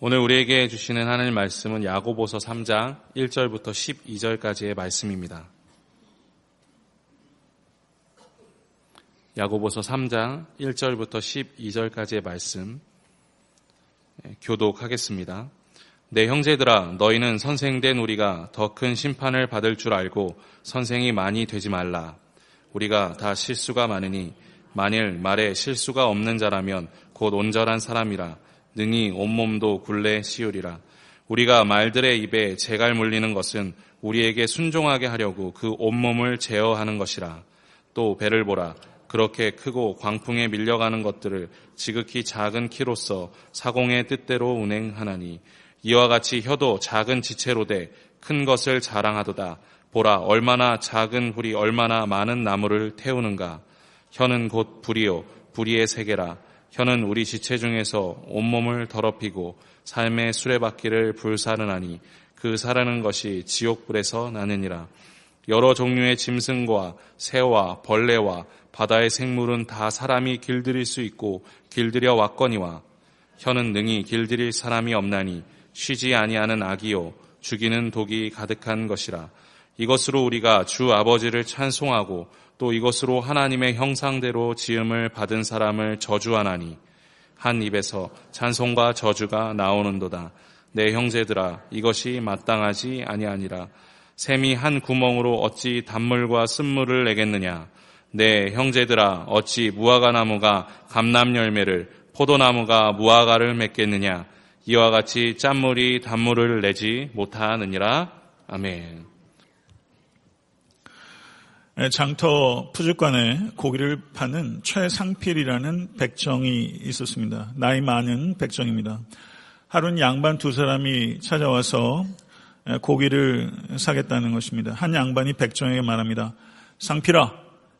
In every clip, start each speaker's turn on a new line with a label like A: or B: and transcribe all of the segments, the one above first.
A: 오늘 우리에게 주시는 하나님 말씀은 야고보서 3장 1절부터 12절까지의 말씀입니다. 야고보서 3장 1절부터 12절까지의 말씀 예, 교독하겠습니다. 내 형제들아 너희는 선생된 우리가 더 큰 심판을 받을 줄 알고 선생이 많이 되지 말라. 우리가 다 실수가 많으니 만일 말에 실수가 없는 자라면 곧 온전한 사람이라 능히 온몸도 굴레 씌우리라. 우리가 말들의 입에 재갈 물리는 것은 우리에게 순종하게 하려고 그 온몸을 제어하는 것이라. 또 배를 보라. 그렇게 크고 광풍에 밀려가는 것들을 지극히 작은 키로서 사공의 뜻대로 운행하나니 이와 같이 혀도 작은 지체로 돼큰 것을 자랑하도다. 보라 얼마나 작은 불이 얼마나 많은 나무를 태우는가. 혀는 곧 불이요 불이의 세계라. 혀는 우리 지체 중에서 온몸을 더럽히고 삶의 수레바퀴를 불사르나니 그 사르는 것이 지옥불에서 나느니라. 여러 종류의 짐승과 새와 벌레와 바다의 생물은 다 사람이 길들일 수 있고 길들여 왔거니와 혀는 능히 길들일 사람이 없나니 쉬지 아니하는 악이요 죽이는 독이 가득한 것이라. 이것으로 우리가 주 아버지를 찬송하고 또 이것으로 하나님의 형상대로 지음을 받은 사람을 저주하나니 한 입에서 찬송과 저주가 나오는도다. 내 형제들아 이것이 마땅하지 아니하니라. 샘이 한 구멍으로 어찌 단물과 쓴물을 내겠느냐. 내 형제들아 어찌 무화과 나무가 감남 열매를 포도나무가 무화과를 맺겠느냐. 이와 같이 짠물이 단물을 내지 못하느니라. 아멘.
B: 예, 장터 푸주관에 고기를 파는 최상필이라는 백정이 있었습니다. 나이 많은 백정입니다. 하루는 양반 두 사람이 찾아와서 예, 고기를 사겠다는 것입니다. 한 양반이 백정에게 말합니다. 상필아,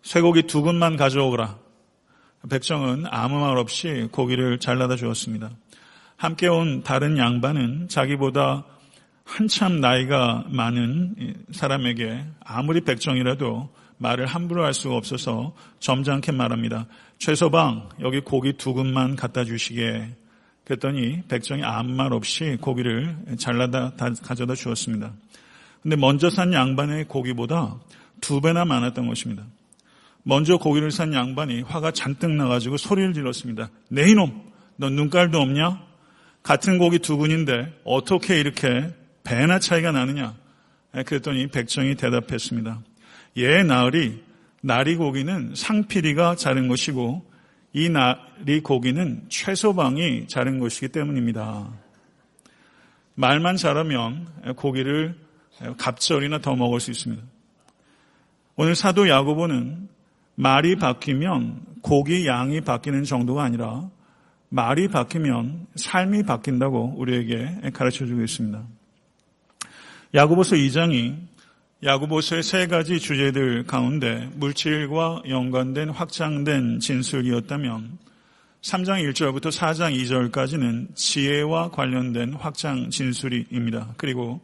B: 쇠고기 두 근만 가져오거라. 백정은 아무 말 없이 고기를 잘라다 주었습니다. 함께 온 다른 양반은 자기보다 한참 나이가 많은 사람에게 아무리 백정이라도 말을 함부로 할 수가 없어서 점잖게 말합니다. 최소방 여기 고기 두 근만 갖다 주시게. 그랬더니 백정이 아무 말 없이 고기를 잘라다 가져다 주었습니다. 근데 먼저 산 양반의 고기보다 두 배나 많았던 것입니다. 먼저 고기를 산 양반이 화가 잔뜩 나가지고 소리를 질렀습니다. 내 이놈, 넌 눈깔도 없냐? 같은 고기 두 근인데 어떻게 이렇게 배나 차이가 나느냐? 그랬더니 백정이 대답했습니다. 얘 나으리 나리 고기는 상필이가 자른 것이고 이 나리 고기는 최소방이 자른 것이기 때문입니다. 말만 잘하면 고기를 갑절이나 더 먹을 수 있습니다. 오늘 사도 야고보는 말이 바뀌면 고기 양이 바뀌는 정도가 아니라 말이 바뀌면 삶이 바뀐다고 우리에게 가르쳐 주고 있습니다. 야고보서 2장이 야구보서의 세 가지 주제들 가운데 물질과 연관된 확장된 진술이었다면 3장 1절부터 4장 2절까지는 지혜와 관련된 확장 진술입니다. 그리고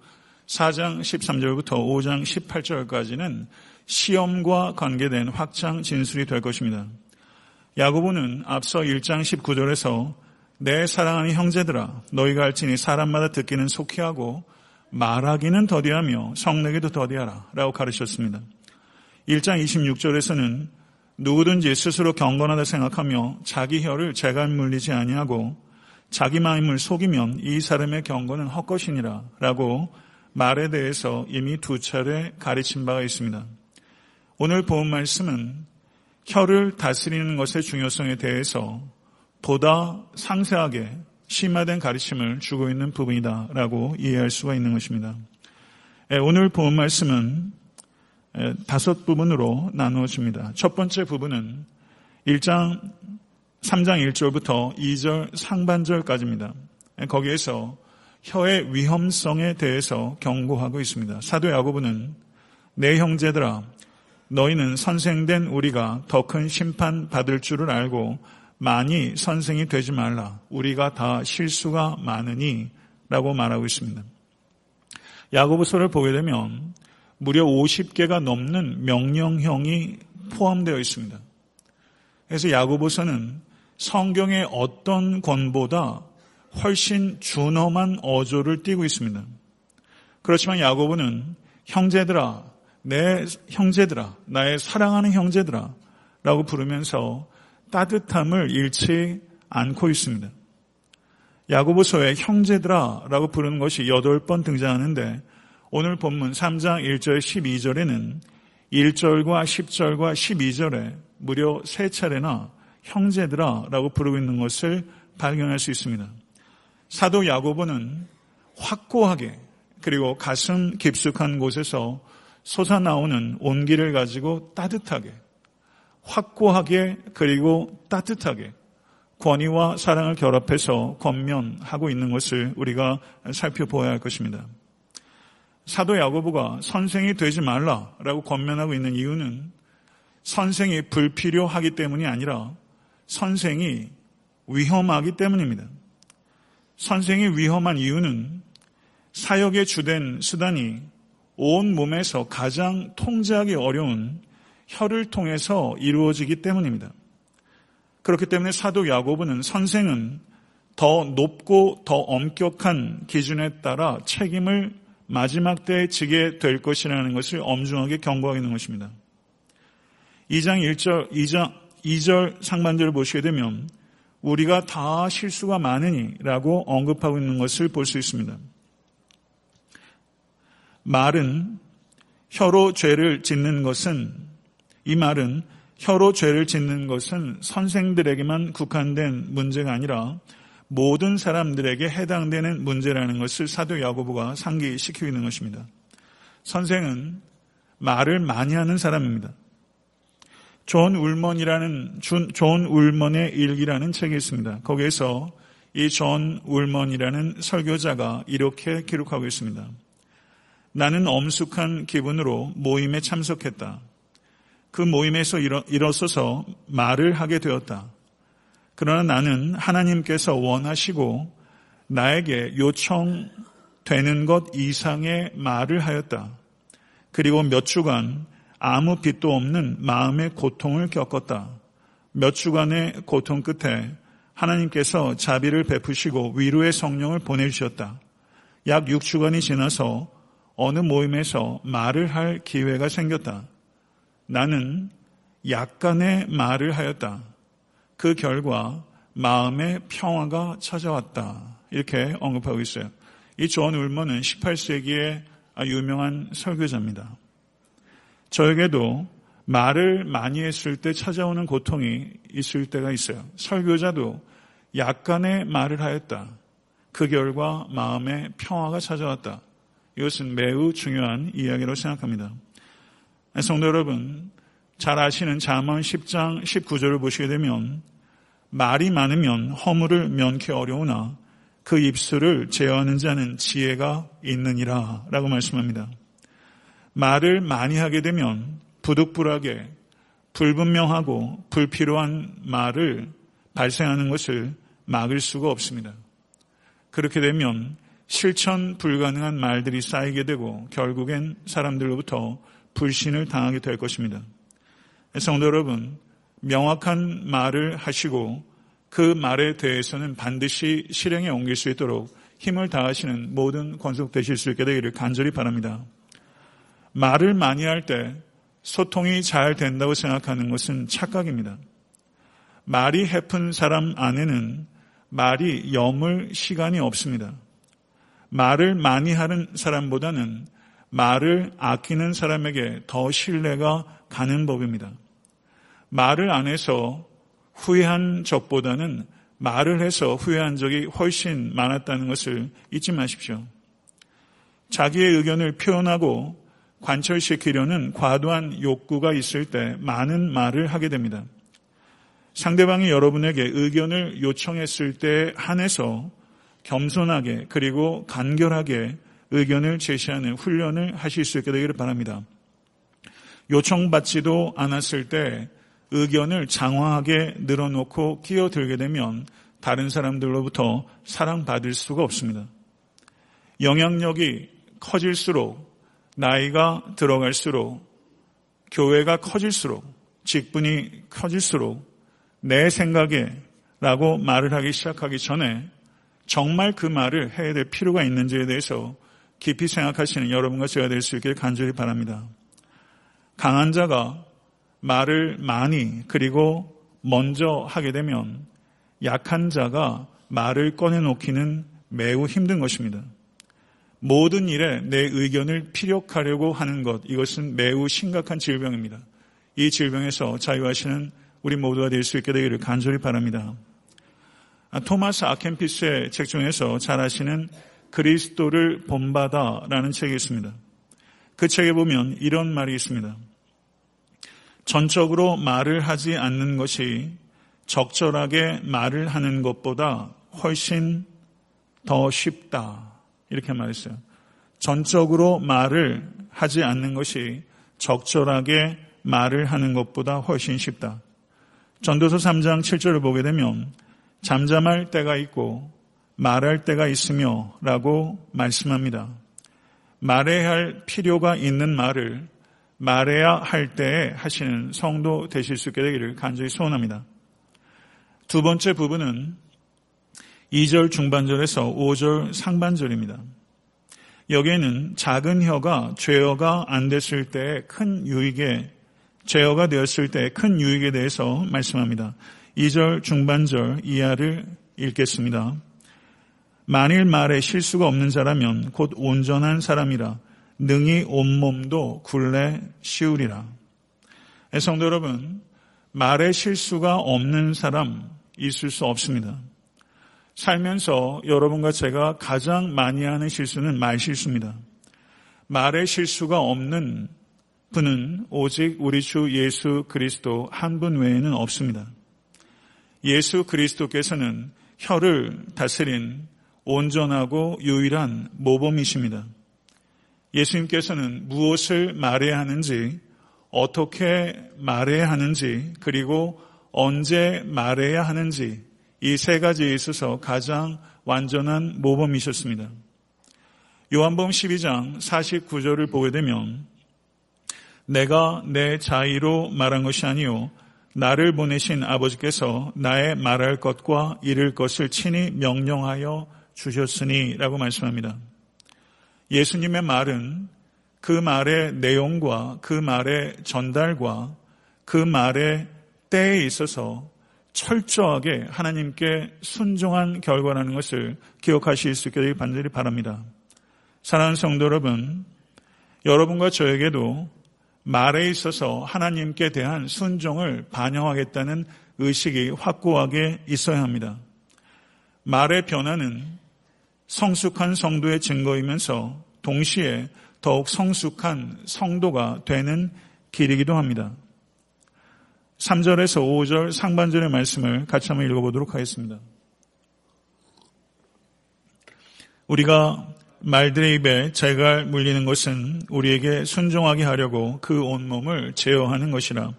B: 4장 13절부터 5장 18절까지는 시험과 관계된 확장 진술이 될 것입니다. 야구보는 앞서 1장 19절에서 내 사랑하는 형제들아 너희가 알지니 사람마다 듣기는 속히 하고 말하기는 더디하며 성내기도 더디하라 라고 가르쳤습니다. 1장 26절에서는 누구든지 스스로 경건하다 생각하며 자기 혀를 재갈 물리지 아니하고 자기 마음을 속이면 이 사람의 경건은 헛것이니라 라고 말에 대해서 이미 두 차례 가르친 바가 있습니다. 오늘 본 말씀은 혀를 다스리는 것의 중요성에 대해서 보다 상세하게 심화된 가르침을 주고 있는 부분이다라고 이해할 수가 있는 것입니다. 오늘 본 말씀은 다섯 부분으로 나누어집니다. 첫 번째 부분은 1장 3장 1절부터 2절 상반절까지입니다. 거기에서 혀의 위험성에 대해서 경고하고 있습니다. 사도 야고보는 내 형제들아 너희는 선생된 우리가 더 큰 심판 받을 줄을 알고 많이 선생이 되지 말라. 우리가 다 실수가 많으니 라고 말하고 있습니다. 야고보서를 보게 되면 무려 50개가 넘는 명령형이 포함되어 있습니다. 그래서 야고보서는 성경의 어떤 권보다 훨씬 준엄한 어조를 띠고 있습니다. 그렇지만 야고보는 형제들아, 내 형제들아, 나의 사랑하는 형제들아 라고 부르면서 따뜻함을 잃지 않고 있습니다. 야고보서에 형제들아 라고 부르는 것이 여덟 번 등장하는데 오늘 본문 3장 1절 12절에는 1절과 10절과 12절에 무려 세 차례나 형제들아 라고 부르고 있는 것을 발견할 수 있습니다. 사도 야고보는 확고하게 그리고 가슴 깊숙한 곳에서 솟아나오는 온기를 가지고 따뜻하게 확고하게 그리고 따뜻하게 권위와 사랑을 결합해서 권면하고 있는 것을 우리가 살펴보아야 할 것입니다. 사도 야고보가 선생이 되지 말라라고 권면하고 있는 이유는 선생이 불필요하기 때문이 아니라 선생이 위험하기 때문입니다. 선생이 위험한 이유는 사역의 주된 수단이 온 몸에서 가장 통제하기 어려운 혀를 통해서 이루어지기 때문입니다. 그렇기 때문에 사도 야고보는 선생은 더 높고 더 엄격한 기준에 따라 책임을 마지막 때에 지게 될 것이라는 것을 엄중하게 경고하고 있는 것입니다. 2장 1절, 2장 2절 상반절을 보시게 되면 우리가 다 실수가 많으니라고 언급하고 있는 것을 볼 수 있습니다. 말은 혀로 죄를 짓는 것은 이 말은 혀로 죄를 짓는 것은 선생들에게만 국한된 문제가 아니라 모든 사람들에게 해당되는 문제라는 것을 사도 야고보가 상기시키고 있는 것입니다. 선생은 말을 많이 하는 사람입니다. 존 울먼이라는 존 울먼의 일기라는 책이 있습니다. 거기에서 이 존 울먼이라는 설교자가 이렇게 기록하고 있습니다. 나는 엄숙한 기분으로 모임에 참석했다. 그 모임에서 일어, 일어서서 말을 하게 되었다. 그러나 나는 하나님께서 원하시고 나에게 요청되는 것 이상의 말을 하였다. 그리고 몇 주간 아무 빛도 없는 마음의 고통을 겪었다. 몇 주간의 고통 끝에 하나님께서 자비를 베푸시고 위로의 성령을 보내주셨다. 약 6주간이 지나서 어느 모임에서 말을 할 기회가 생겼다. 나는 약간의 말을 하였다. 그 결과 마음의 평화가 찾아왔다. 이렇게 언급하고 있어요. 이 존 울먼은 18세기의 유명한 설교자입니다. 저에게도 말을 많이 했을 때 찾아오는 고통이 있을 때가 있어요. 설교자도 약간의 말을 하였다. 그 결과 마음의 평화가 찾아왔다. 이것은 매우 중요한 이야기로 생각합니다. 성도 여러분, 잘 아시는 잠언 10장 19절을 보시게 되면 말이 많으면 허물을 면케 어려우나 그 입술을 제어하는 자는 지혜가 있느니라 라고 말씀합니다. 말을 많이 하게 되면 부득불하게 불분명하고 불필요한 말을 발생하는 것을 막을 수가 없습니다. 그렇게 되면 실천 불가능한 말들이 쌓이게 되고 결국엔 사람들로부터 불신을 당하게 될 것입니다. 성도 여러분, 명확한 말을 하시고 그 말에 대해서는 반드시 실행에 옮길 수 있도록 힘을 다하시는 모든 권속 되실 수 있게 되기를 간절히 바랍니다. 말을 많이 할 때 소통이 잘 된다고 생각하는 것은 착각입니다. 말이 해픈 사람 안에는 말이 여물 시간이 없습니다. 말을 많이 하는 사람보다는 말을 아끼는 사람에게 더 신뢰가 가는 법입니다. 말을 안 해서 후회한 적보다는 말을 해서 후회한 적이 훨씬 많았다는 것을 잊지 마십시오. 자기의 의견을 표현하고 관철시키려는 과도한 욕구가 있을 때 많은 말을 하게 됩니다. 상대방이 여러분에게 의견을 요청했을 때 한해서 겸손하게 그리고 간결하게 의견을 제시하는 훈련을 하실 수 있게 되기를 바랍니다. 요청받지도 않았을 때 의견을 장황하게 늘어놓고 끼어들게 되면 다른 사람들로부터 사랑받을 수가 없습니다. 영향력이 커질수록 나이가 들어갈수록 교회가 커질수록 직분이 커질수록 내 생각에 라고 말을 하기 시작하기 전에 정말 그 말을 해야 될 필요가 있는지에 대해서 깊이 생각하시는 여러분과 제가 될 수 있길 간절히 바랍니다. 강한 자가 말을 많이 그리고 먼저 하게 되면 약한 자가 말을 꺼내놓기는 매우 힘든 것입니다. 모든 일에 내 의견을 피력하려고 하는 것, 이것은 매우 심각한 질병입니다. 이 질병에서 자유하시는 우리 모두가 될 수 있게 되기를 간절히 바랍니다. 아, 토마스 아켄피스의 책 중에서 잘 아시는 그리스도를 본받아라는 책이 있습니다. 그 책에 보면 이런 말이 있습니다. 전적으로 말을 하지 않는 것이 적절하게 말을 하는 것보다 훨씬 더 쉽다. 이렇게 말했어요. 전적으로 말을 하지 않는 것이 적절하게 말을 하는 것보다 훨씬 쉽다. 전도서 3장 7절을 보게 되면 잠잠할 때가 있고 말할 때가 있으며 라고 말씀합니다. 말해야 할 필요가 있는 말을 말해야 할 때에 하시는 성도 되실 수 있게 되기를 간절히 소원합니다. 두 번째 부분은 2절 중반절에서 5절 상반절입니다. 여기에는 작은 혀가 죄어가 안 됐을 때 큰 유익에 죄어가 되었을 때 큰 유익에 대해서 말씀합니다. 2절 중반절 이하를 읽겠습니다. 만일 말에 실수가 없는 자라면 곧 온전한 사람이라 능히 온몸도 굴레 씌우리라. 예, 성도 여러분, 말에 실수가 없는 사람 있을 수 없습니다. 살면서 여러분과 제가 가장 많이 하는 실수는 말 실수입니다. 말에 실수가 없는 분은 오직 우리 주 예수 그리스도 한 분 외에는 없습니다. 예수 그리스도께서는 혀를 다스린 온전하고 유일한 모범이십니다. 예수님께서는 무엇을 말해야 하는지, 어떻게 말해야 하는지, 그리고 언제 말해야 하는지 이 세 가지에 있어서 가장 완전한 모범이셨습니다. 요한복음 12장 49절을 보게 되면 내가 내 자의로 말한 것이 아니요 나를 보내신 아버지께서 나의 말할 것과 이를 것을 친히 명령하여 주셨으니라고 말씀합니다. 예수님의 말은 그 말의 내용과 그 말의 전달과 그 말의 때에 있어서 철저하게 하나님께 순종한 결과라는 것을 기억하실 수 있게 되길 반드시 바랍니다. 사랑하는 성도 여러분, 여러분과 저에게도 말에 있어서 하나님께 대한 순종을 반영하겠다는 의식이 확고하게 있어야 합니다. 말의 변화는 성숙한 성도의 증거이면서 동시에 더욱 성숙한 성도가 되는 길이기도 합니다. 3절에서 5절 상반절의 말씀을 같이 한번 읽어보도록 하겠습니다. 우리가 말들의 입에 재갈 물리는 것은 우리에게 순종하게 하려고 그 온몸을 제어하는 것이라.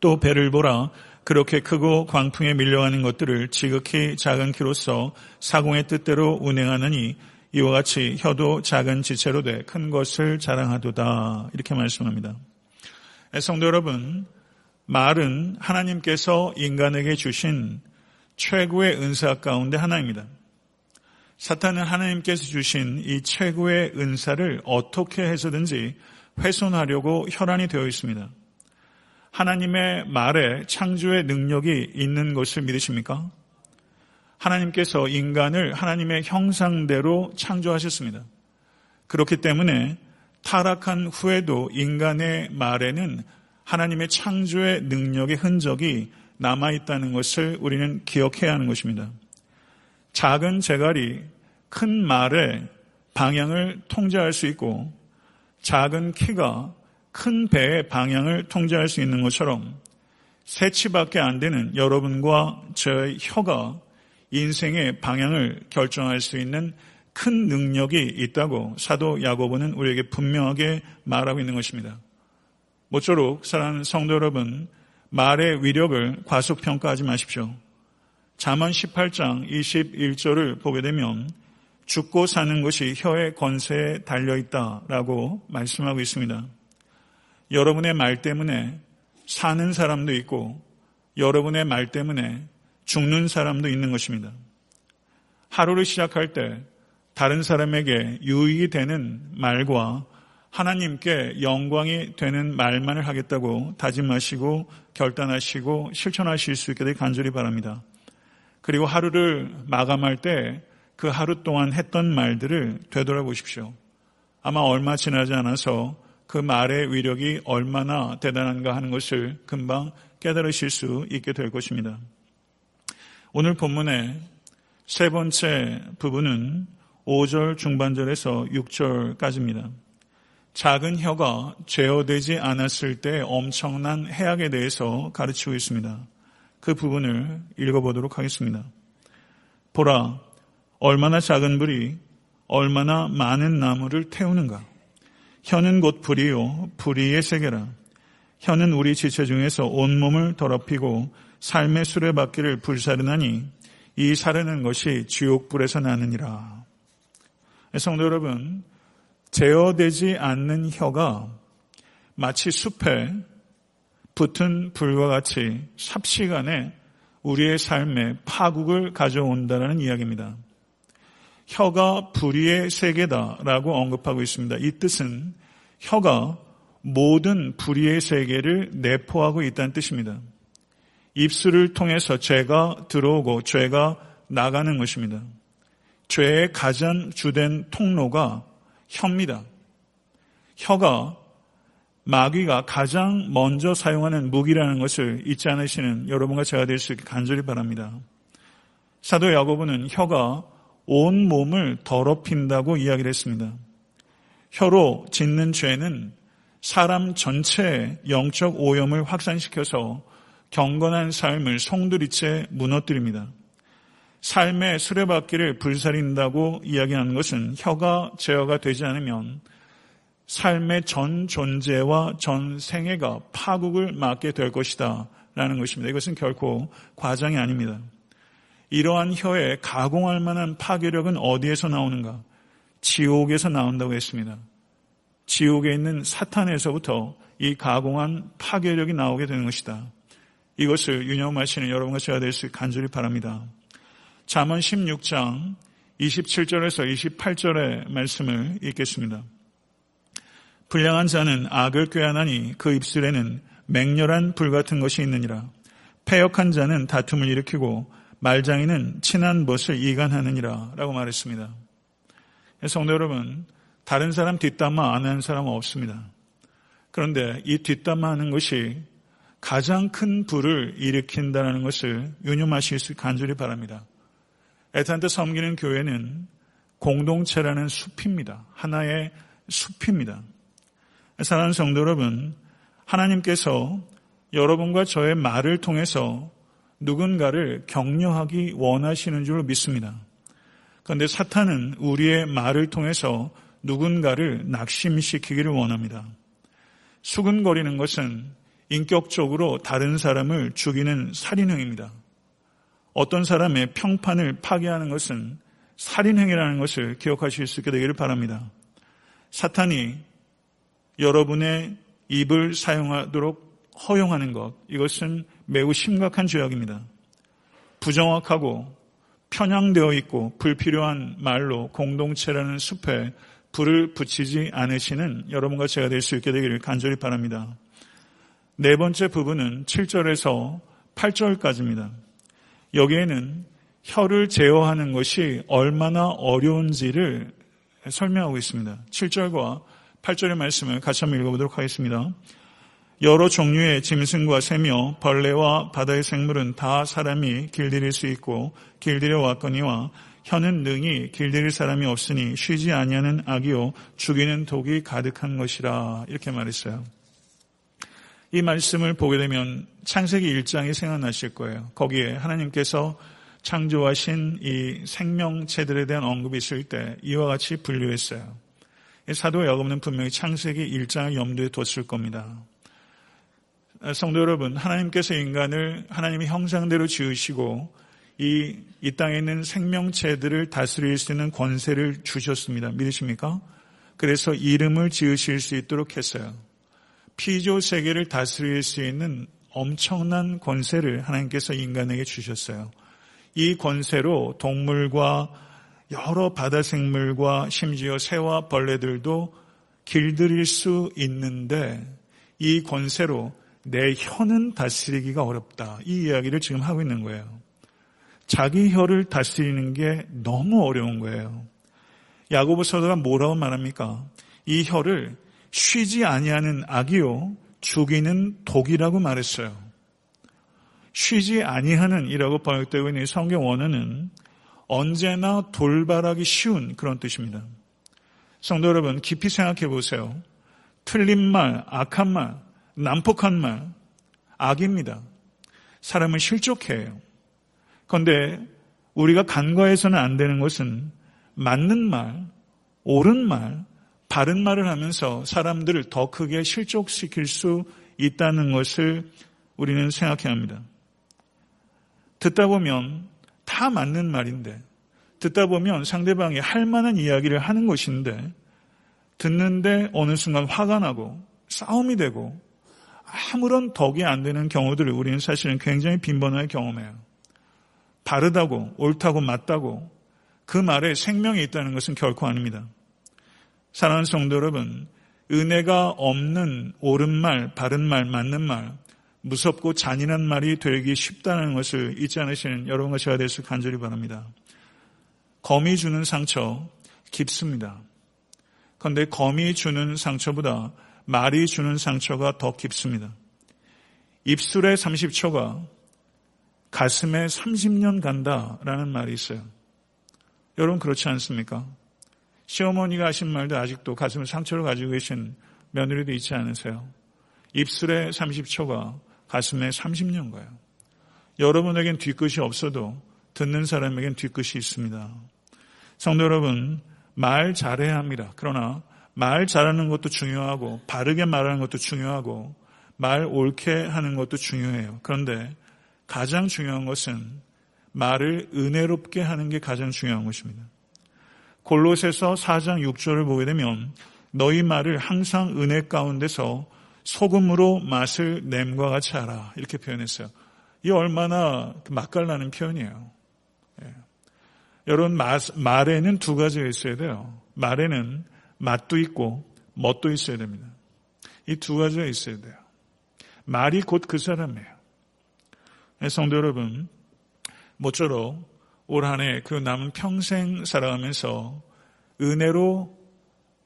B: 또 배를 보라 그렇게 크고 광풍에 밀려가는 것들을 지극히 작은 키로서 사공의 뜻대로 운행하느니 이와 같이 혀도 작은 지체로 돼 큰 것을 자랑하도다. 이렇게 말씀합니다. 성도 여러분, 말은 하나님께서 인간에게 주신 최고의 은사 가운데 하나입니다. 사탄은 하나님께서 주신 이 최고의 은사를 어떻게 해서든지 훼손하려고 혈안이 되어 있습니다. 하나님의 말에 창조의 능력이 있는 것을 믿으십니까? 하나님께서 인간을 하나님의 형상대로 창조하셨습니다. 그렇기 때문에 타락한 후에도 인간의 말에는 하나님의 창조의 능력의 흔적이 남아있다는 것을 우리는 기억해야 하는 것입니다. 작은 재갈이 큰 말의 방향을 통제할 수 있고 작은 키가 큰 배의 방향을 통제할 수 있는 것처럼 세치밖에 안 되는 여러분과 저의 혀가 인생의 방향을 결정할 수 있는 큰 능력이 있다고 사도 야고보는 우리에게 분명하게 말하고 있는 것입니다. 모쪼록 사랑하는 성도 여러분, 말의 위력을 과소평가하지 마십시오. 잠언 18장 21절을 보게 되면 죽고 사는 것이 혀의 권세에 달려 있다라고 말씀하고 있습니다. 여러분의 말 때문에 사는 사람도 있고 여러분의 말 때문에 죽는 사람도 있는 것입니다. 하루를 시작할 때 다른 사람에게 유익이 되는 말과 하나님께 영광이 되는 말만을 하겠다고 다짐하시고 결단하시고 실천하실 수 있게 되길 간절히 바랍니다. 그리고 하루를 마감할 때 그 하루 동안 했던 말들을 되돌아보십시오. 아마 얼마 지나지 않아서 그 말의 위력이 얼마나 대단한가 하는 것을 금방 깨달으실 수 있게 될 것입니다. 오늘 본문의 세 번째 부분은 5절 중반절에서 6절까지입니다. 작은 혀가 제어되지 않았을 때 엄청난 해악에 대해서 가르치고 있습니다. 그 부분을 읽어보도록 하겠습니다. 보라, 얼마나 작은 불이 얼마나 많은 나무를 태우는가. 혀는 곧 불이요, 불이의 세계라. 혀는 우리 지체 중에서 온몸을 더럽히고 삶의 수레바퀴를 불사르나니 이 사르는 것이 지옥불에서 나느니라. 성도 여러분, 제어되지 않는 혀가 마치 숲에 붙은 불과 같이 삽시간에 우리의 삶에 파국을 가져온다는 이야기입니다. 혀가 불의의 세계다라고 언급하고 있습니다. 이 뜻은 혀가 모든 불의의 세계를 내포하고 있다는 뜻입니다. 입술을 통해서 죄가 들어오고 죄가 나가는 것입니다. 죄의 가장 주된 통로가 혀입니다. 혀가 마귀가 가장 먼저 사용하는 무기라는 것을 잊지 않으시는 여러분과 제가 될 수 있게 간절히 바랍니다. 사도 야고보는 혀가 온 몸을 더럽힌다고 이야기를 했습니다. 혀로 짓는 죄는 사람 전체의 영적 오염을 확산시켜서 경건한 삶을 송두리째 무너뜨립니다. 삶의 수레바퀴를 불살린다고 이야기하는 것은 혀가 제어가 되지 않으면 삶의 전 존재와 전 생애가 파국을 맞게 될 것이다. 라는 것입니다. 이것은 결코 과장이 아닙니다. 이러한 혀에 가공할 만한 파괴력은 어디에서 나오는가? 지옥에서 나온다고 했습니다. 지옥에 있는 사탄에서부터 이 가공한 파괴력이 나오게 되는 것이다. 이것을 유념하시는 여러분과 제가 될 수 간절히 바랍니다. 잠언 16장 27절에서 28절의 말씀을 읽겠습니다. 불량한 자는 악을 꾀하나니 그 입술에는 맹렬한 불 같은 것이 있느니라. 패역한 자는 다툼을 일으키고 말장이는 친한 벗을 이간하느니라 라고 말했습니다. 성도 여러분, 다른 사람 뒷담화 안 하는 사람은 없습니다. 그런데 이 뒷담화 하는 것이 가장 큰 불을 일으킨다는 것을 유념하실 수 간절히 바랍니다. 애타한테 섬기는 교회는 공동체라는 숲입니다. 하나의 숲입니다. 사랑하는 성도 여러분, 하나님께서 여러분과 저의 말을 통해서 누군가를 격려하기 원하시는 줄 믿습니다. 그런데 사탄은 우리의 말을 통해서 누군가를 낙심시키기를 원합니다. 수근거리는 것은 인격적으로 다른 사람을 죽이는 살인행입니다. 어떤 사람의 평판을 파괴하는 것은 살인행위라는 것을 기억하실 수 있게 되기를 바랍니다. 사탄이 여러분의 입을 사용하도록 허용하는 것, 이것은 매우 심각한 죄악입니다. 부정확하고 편향되어 있고 불필요한 말로 공동체라는 숲에 불을 붙이지 않으시는 여러분과 제가 될 수 있게 되기를 간절히 바랍니다. 네 번째 부분은 7절에서 8절까지입니다. 여기에는 혀를 제어하는 것이 얼마나 어려운지를 설명하고 있습니다. 7절과 8절의 말씀을 같이 한번 읽어보도록 하겠습니다. 여러 종류의 짐승과 새며 벌레와 바다의 생물은 다 사람이 길들일 수 있고 길들여 왔거니와 혀는 능히 길들일 사람이 없으니 쉬지 아니하는 악이요 죽이는 독이 가득한 것이라 이렇게 말했어요. 이 말씀을 보게 되면 창세기 1장이 생각나실 거예요. 거기에 하나님께서 창조하신 이 생명체들에 대한 언급이 있을 때 이와 같이 분류했어요. 사도 야고보는 분명히 창세기 1장을 염두에 뒀을 겁니다. 성도 여러분, 하나님께서 인간을 하나님의 형상대로 지으시고 이, 이 땅에 있는 생명체들을 다스릴 수 있는 권세를 주셨습니다. 믿으십니까? 그래서 이름을 지으실 수 있도록 했어요. 피조 세계를 다스릴 수 있는 엄청난 권세를 하나님께서 인간에게 주셨어요. 이 권세로 동물과 여러 바다 생물과 심지어 새와 벌레들도 길들일 수 있는데 이 권세로 내 혀는 다스리기가 어렵다. 이 이야기를 지금 하고 있는 거예요. 자기 혀를 다스리는 게 너무 어려운 거예요. 야고보 서도가 뭐라고 말합니까? 이 혀를 쉬지 아니하는 악이요 죽이는 독이라고 말했어요. 쉬지 아니하는 이라고 번역되고 있는 성경 원어는 언제나 돌발하기 쉬운 그런 뜻입니다. 성도 여러분, 깊이 생각해 보세요. 틀린 말, 악한 말, 난폭한 말, 악입니다. 사람은 실족해요. 그런데 우리가 간과해서는 안 되는 것은 맞는 말, 옳은 말, 바른 말을 하면서 사람들을 더 크게 실족시킬 수 있다는 것을 우리는 생각해야 합니다. 듣다 보면 다 맞는 말인데, 듣다 보면 상대방이 할 만한 이야기를 하는 것인데, 듣는데 어느 순간 화가 나고 싸움이 되고 아무런 덕이 안 되는 경우들을 우리는 사실은 굉장히 빈번하게 경험해요. 바르다고, 옳다고, 맞다고 그 말에 생명이 있다는 것은 결코 아닙니다. 사랑하는 성도 여러분, 은혜가 없는 옳은 말, 바른 말, 맞는 말, 무섭고 잔인한 말이 되기 쉽다는 것을 잊지 않으시는 여러분과 제가 될수 간절히 바랍니다. 검이 주는 상처 깊습니다. 그런데 검이 주는 상처보다 말이 주는 상처가 더 깊습니다. 입술의 30초가 가슴에 30년 간다라는 말이 있어요. 여러분 그렇지 않습니까? 시어머니가 하신 말도 아직도 가슴에 상처를 가지고 계신 며느리도 있지 않으세요? 입술의 30초가 가슴에 30년 가요. 여러분에겐 뒤끝이 없어도 듣는 사람에겐 뒤끝이 있습니다. 성도 여러분, 말 잘해야 합니다. 그러나 말 잘하는 것도 중요하고 바르게 말하는 것도 중요하고 말 옳게 하는 것도 중요해요. 그런데 가장 중요한 것은 말을 은혜롭게 하는 게 가장 중요한 것입니다. 골로새서 4장 6절을 보게 되면 너희 말을 항상 은혜 가운데서 소금으로 맛을 냄과 같이 하라 이렇게 표현했어요. 이 얼마나 맛깔나는 표현이에요. 예. 여러분 말에는 두 가지가 있어야 돼요. 말에는 맛도 있고 멋도 있어야 됩니다. 이 두 가지가 있어야 돼요. 말이 곧 그 사람이에요. 예, 성도 여러분, 모쪼록 올 한 해 그 남은 평생 살아가면서 은혜로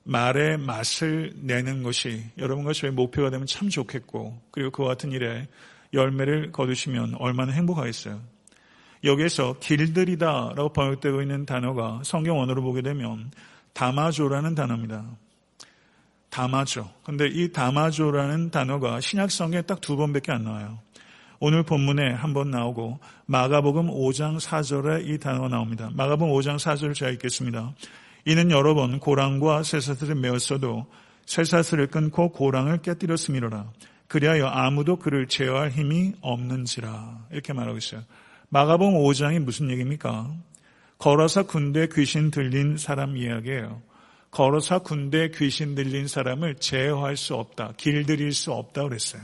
B: 말의 맛을 내는 것이 여러분과 저의 목표가 되면 참 좋겠고 그리고 그와 같은 일에 열매를 거두시면 얼마나 행복하겠어요. 여기에서 길들이다라고 번역되고 있는 단어가 성경 원어로 보게 되면 다마조라는 단어입니다. 다마조. 근데 이 다마조라는 단어가 신약 성경에 딱 두 번밖에 안 나와요. 오늘 본문에 한 번 나오고 마가복음 5장 4절에 이 단어가 나옵니다. 마가복음 5장 4절을 제가 읽겠습니다. 이는 여러 번 고랑과 쇠사슬을 메었어도 쇠사슬을 끊고 고랑을 깨뜨렸음이로라. 그리하여 아무도 그를 제어할 힘이 없는지라. 이렇게 말하고 있어요. 마가복음 5장이 무슨 얘기입니까? 걸어서 군대 귀신 들린 사람 이야기예요. 걸어서 군대 귀신 들린 사람을 제어할 수 없다. 길들일 수 없다 그랬어요.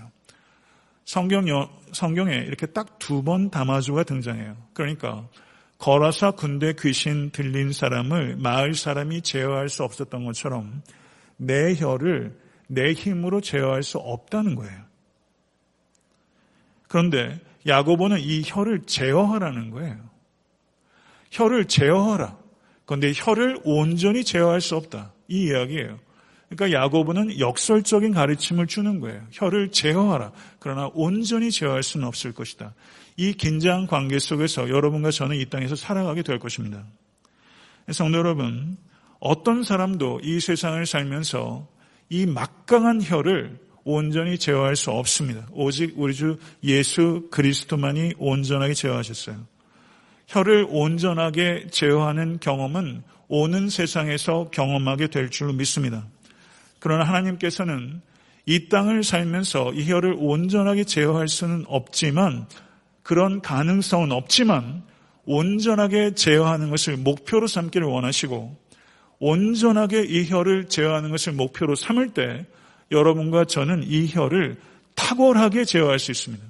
B: 성경, 성경에 이렇게 딱 두번 담아주가 등장해요. 그러니까 걸어서 군대 귀신 들린 사람을 마을 사람이 제어할 수 없었던 것처럼 내 혀를 내 힘으로 제어할 수 없다는 거예요. 그런데 야고보는 이 혀를 제어하라는 거예요. 혀를 제어하라. 그런데 혀를 온전히 제어할 수 없다. 이 이야기예요. 그러니까 야고보는 역설적인 가르침을 주는 거예요. 혀를 제어하라. 그러나 온전히 제어할 수는 없을 것이다. 이 긴장 관계 속에서 여러분과 저는 이 땅에서 살아가게 될 것입니다. 성도 여러분, 어떤 사람도 이 세상을 살면서 이 막강한 혀를 온전히 제어할 수 없습니다. 오직 우리 주 예수 그리스도만이 온전하게 제어하셨어요. 혀를 온전하게 제어하는 경험은 오는 세상에서 경험하게 될줄 믿습니다. 그러나 하나님께서는 이 땅을 살면서 이 혀를 온전하게 제어할 수는 없지만 그런 가능성은 없지만 온전하게 제어하는 것을 목표로 삼기를 원하시고 온전하게 이 혀를 제어하는 것을 목표로 삼을 때 여러분과 저는 이 혀를 탁월하게 제어할 수 있습니다.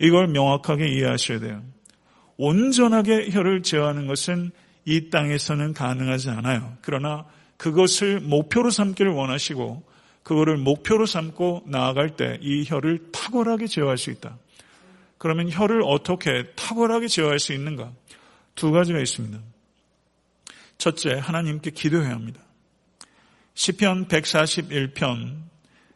B: 이걸 명확하게 이해하셔야 돼요. 온전하게 혀를 제어하는 것은 이 땅에서는 가능하지 않아요. 그러나 그것을 목표로 삼기를 원하시고 그거를 목표로 삼고 나아갈 때 이 혀를 탁월하게 제어할 수 있다. 그러면 혀를 어떻게 탁월하게 제어할 수 있는가? 두 가지가 있습니다. 첫째, 하나님께 기도해야 합니다. 시편 141편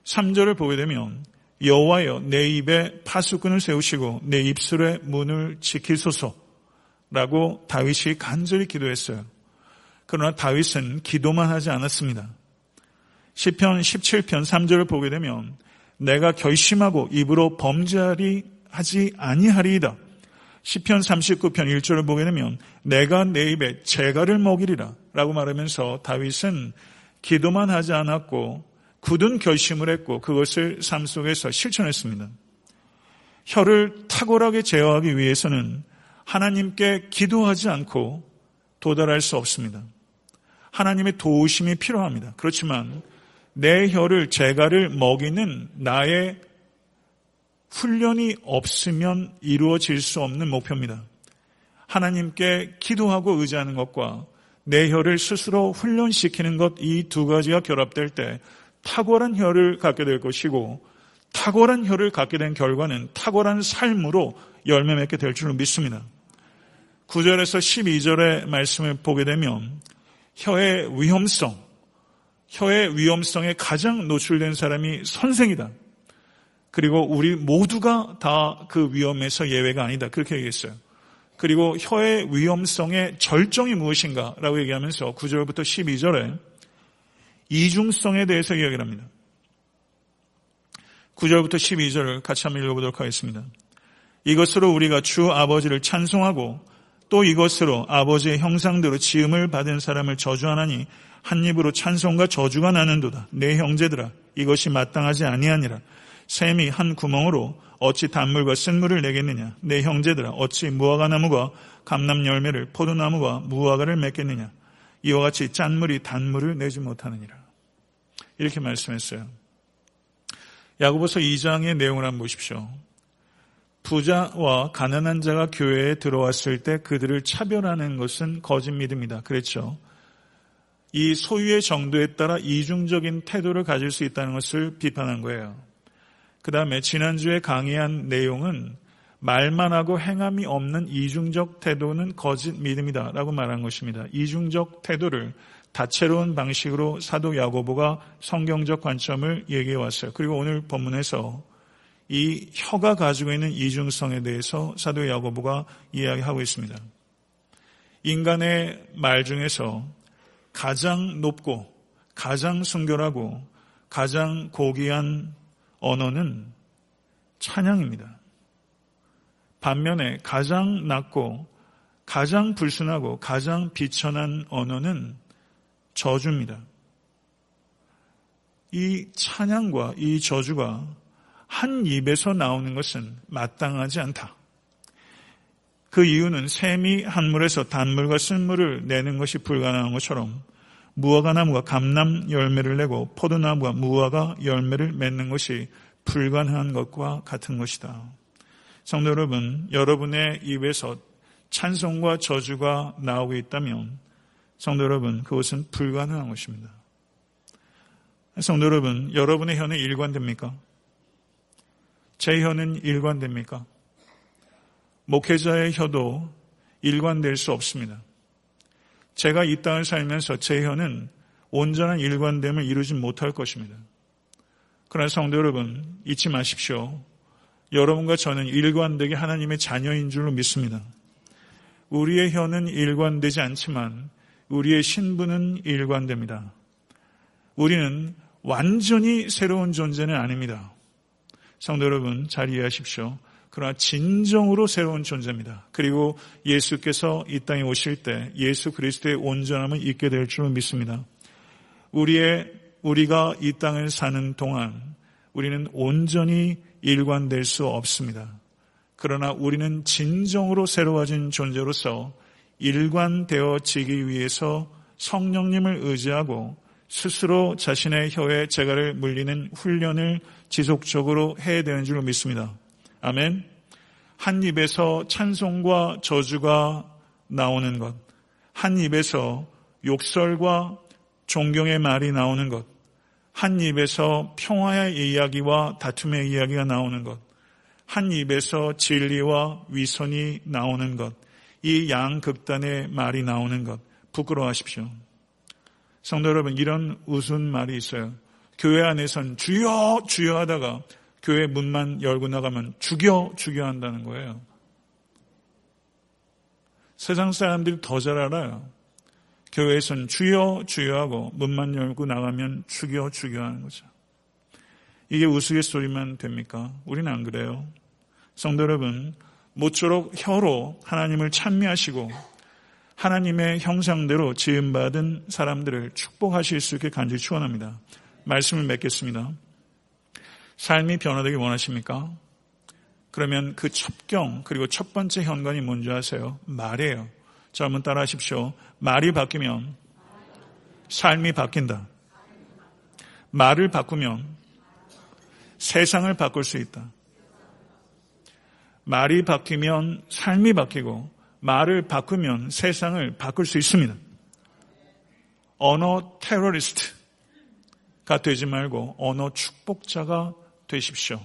B: 3절을 보게 되면 여호와여 내 입에 파수꾼을 세우시고 내 입술에 문을 지키소서라고 다윗이 간절히 기도했어요. 그러나 다윗은 기도만 하지 않았습니다. 시편 17편 3절을 보게 되면 내가 결심하고 입으로 범죄하리 하지 아니하리이다. 시편 39편 1절을 보게 되면 내가 내 입에 재갈을 먹이리라 라고 말하면서 다윗은 기도만 하지 않았고 굳은 결심을 했고 그것을 삶 속에서 실천했습니다. 혀를 탁월하게 제어하기 위해서는 하나님께 기도하지 않고 도달할 수 없습니다. 하나님의 도우심이 필요합니다. 그렇지만 내 혀를 재갈을 먹이는 나의 훈련이 없으면 이루어질 수 없는 목표입니다. 하나님께 기도하고 의지하는 것과 내 혀를 스스로 훈련시키는 것 이 두 가지가 결합될 때 탁월한 혀를 갖게 될 것이고 탁월한 혀를 갖게 된 결과는 탁월한 삶으로 열매 맺게 될 줄로 믿습니다. 9절에서 12절의 말씀을 보게 되면 혀의 위험성, 혀의 위험성에 가장 노출된 사람이 선생이다. 그리고 우리 모두가 다 그 위험에서 예외가 아니다. 그렇게 얘기했어요. 그리고 혀의 위험성의 절정이 무엇인가 라고 얘기하면서 9절부터 12절에 이중성에 대해서 이야기를 합니다. 9절부터 12절을 같이 한번 읽어보도록 하겠습니다. 이것으로 우리가 주 아버지를 찬송하고 또 이것으로 아버지의 형상대로 지음을 받은 사람을 저주하나니 한 입으로 찬송과 저주가 나는도다. 내 형제들아 이것이 마땅하지 아니하니라. 샘이 한 구멍으로 어찌 단물과 쓴물을 내겠느냐? 내 형제들아 어찌 무화과 나무가 감남 열매를 포도나무가 무화과를 맺겠느냐? 이와 같이 짠물이 단물을 내지 못하느니라. 이렇게 말씀했어요. 야고보서 2장의 내용을 한번 보십시오. 부자와 가난한 자가 교회에 들어왔을 때 그들을 차별하는 것은 거짓 믿음이다. 그랬죠. 이 소유의 정도에 따라 이중적인 태도를 가질 수 있다는 것을 비판한 거예요. 그 다음에 지난주에 강의한 내용은 말만 하고 행함이 없는 이중적 태도는 거짓 믿음이다 라고 말한 것입니다. 이중적 태도를 다채로운 방식으로 사도 야고보가 성경적 관점을 얘기해 왔어요. 그리고 오늘 본문에서 이 혀가 가지고 있는 이중성에 대해서 사도 야고보가 이야기하고 있습니다. 인간의 말 중에서 가장 높고 가장 순결하고 가장 고귀한 언어는 찬양입니다. 반면에 가장 낮고 가장 불순하고 가장 비천한 언어는 저주입니다. 이 찬양과 이 저주가 한 입에서 나오는 것은 마땅하지 않다. 그 이유는 샘이 한 물에서 단물과 쓴물을 내는 것이 불가능한 것처럼 무화과 나무가 감남 열매를 내고 포도나무가 무화과 열매를 맺는 것이 불가능한 것과 같은 것이다. 성도 여러분, 여러분의 입에서 찬송과 저주가 나오고 있다면 성도 여러분, 그것은 불가능한 것입니다. 성도 여러분, 여러분의 혀는 일관됩니까? 제 혀는 일관됩니까? 목회자의 혀도 일관될 수 없습니다. 제가 이 땅을 살면서 제 혀는 온전한 일관됨을 이루지 못할 것입니다. 그러나 성도 여러분, 잊지 마십시오. 여러분과 저는 일관되게 하나님의 자녀인 줄로 믿습니다. 우리의 혀는 일관되지 않지만 우리의 신분은 일관됩니다. 우리는 완전히 새로운 존재는 아닙니다. 성도 여러분, 잘 이해하십시오. 그러나 진정으로 새로운 존재입니다. 그리고 예수께서 이 땅에 오실 때 예수 그리스도의 온전함을 잊게 될줄 믿습니다. 우리의 우리가 이 땅을 사는 동안 우리는 온전히 일관될 수 없습니다. 그러나 우리는 진정으로 새로워진 존재로서 일관되어지기 위해서 성령님을 의지하고 스스로 자신의 혀에 재갈을 물리는 훈련을 지속적으로 해야 되는 줄 믿습니다. 아멘. 한 입에서 찬송과 저주가 나오는 것, 한 입에서 욕설과 존경의 말이 나오는 것, 한 입에서 평화의 이야기와 다툼의 이야기가 나오는 것, 한 입에서 진리와 위선이 나오는 것, 이 양극단의 말이 나오는 것, 부끄러워하십시오. 성도 여러분, 이런 우스운 말이 있어요. 교회 안에선 주여, 주여 하다가 교회 문만 열고 나가면 죽여, 죽여 한다는 거예요. 세상 사람들이 더 잘 알아요. 교회에선 주여, 주여 하고 문만 열고 나가면 죽여, 죽여 하는 거죠. 이게 우스갯소리만 됩니까? 우리는 안 그래요. 성도 여러분, 모쪼록 혀로 하나님을 찬미하시고 하나님의 형상대로 지음받은 사람들을 축복하실 수 있게 간절히 축원합니다. 말씀을 맺겠습니다. 삶이 변화되기 원하십니까? 그러면 그 첩경 그리고 첫 번째 현관이 뭔지 아세요? 말이에요. 자, 한번 따라 하십시오. 말이 바뀌면 삶이 바뀐다. 말을 바꾸면 세상을 바꿀 수 있다. 말이 바뀌면 삶이 바뀌고 말을 바꾸면 세상을 바꿀 수 있습니다. 언어 테러리스트가 되지 말고 언어 축복자가 되십시오.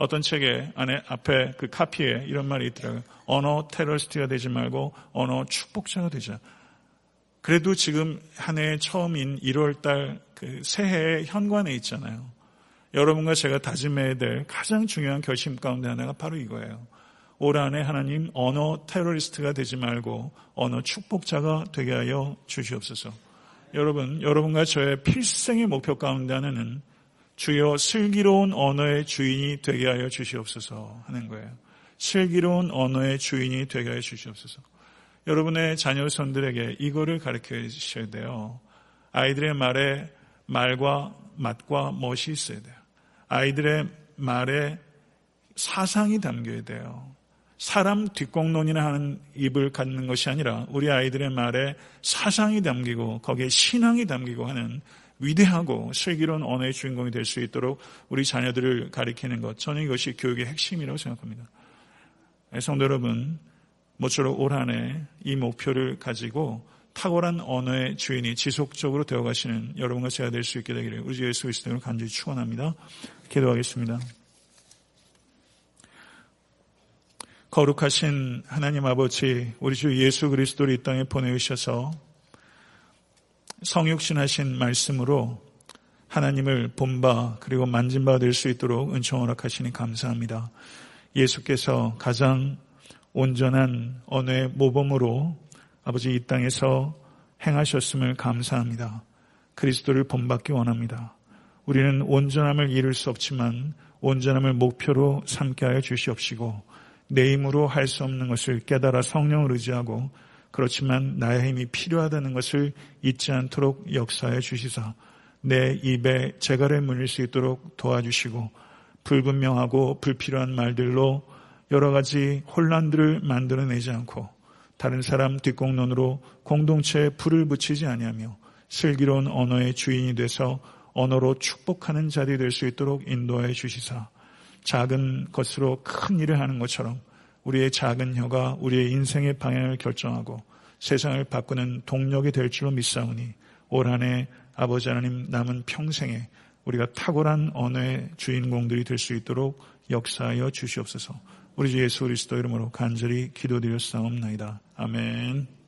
B: 어떤 책에 안에 앞에 그 카피에 이런 말이 있더라고요. 언어 테러리스트가 되지 말고 언어 축복자가 되자. 그래도 지금 한해 처음인 1월 달 그 새해의 현관에 있잖아요. 여러분과 제가 다짐해야 될 가장 중요한 결심 가운데 하나가 바로 이거예요. 올 한해 하나님 언어 테러리스트가 되지 말고 언어 축복자가 되게 하여 주시옵소서. 여러분, 여러분과 저의 필생의 목표 가운데 하나는 주여 슬기로운 언어의 주인이 되게 하여 주시옵소서 하는 거예요. 슬기로운 언어의 주인이 되게 하여 주시옵소서. 여러분의 자녀손들에게 이거를 가르쳐 주셔야 돼요. 아이들의 말에 말과 맛과 멋이 있어야 돼요. 아이들의 말에 사상이 담겨야 돼요. 사람 뒷공론이나 하는 입을 갖는 것이 아니라 우리 아이들의 말에 사상이 담기고 거기에 신앙이 담기고 하는 위대하고 슬기로운 언어의 주인공이 될 수 있도록 우리 자녀들을 가리키는 것. 저는 이것이 교육의 핵심이라고 생각합니다. 네, 성도 여러분, 모쪼록 올 한 해 이 목표를 가지고 탁월한 언어의 주인이 지속적으로 되어 가시는 여러분과 제가 될 수 있게 되기를 우리 예수 그리스도로 간절히 축원합니다. 기도하겠습니다. 거룩하신 하나님 아버지, 우리 주 예수 그리스도를 이 땅에 보내주셔서 성육신하신 말씀으로 하나님을 본바 그리고 만진바 될 수 있도록 은총 허락하시니 감사합니다. 예수께서 가장 온전한 언어의 모범으로 아버지 이 땅에서 행하셨음을 감사합니다. 그리스도를 본받기 원합니다. 우리는 온전함을 이룰 수 없지만 온전함을 목표로 삼게 하여 주시옵시고 내 힘으로 할 수 없는 것을 깨달아 성령을 의지하고 그렇지만 나의 힘이 필요하다는 것을 잊지 않도록 역사해 주시사 내 입에 재갈을 물릴 수 있도록 도와주시고 불분명하고 불필요한 말들로 여러 가지 혼란들을 만들어내지 않고 다른 사람 뒷공론으로 공동체에 불을 붙이지 아니하며 슬기로운 언어의 주인이 돼서 언어로 축복하는 자리 될 수 있도록 인도해 주시사 작은 것으로 큰 일을 하는 것처럼 우리의 작은 혀가 우리의 인생의 방향을 결정하고 세상을 바꾸는 동력이 될 줄로 믿사오니 올 한해 아버지 하나님 남은 평생에 우리가 탁월한 언어의 주인공들이 될 수 있도록 역사하여 주시옵소서. 우리 주 예수 그리스도 이름으로 간절히 기도드렸사옵나이다. 아멘.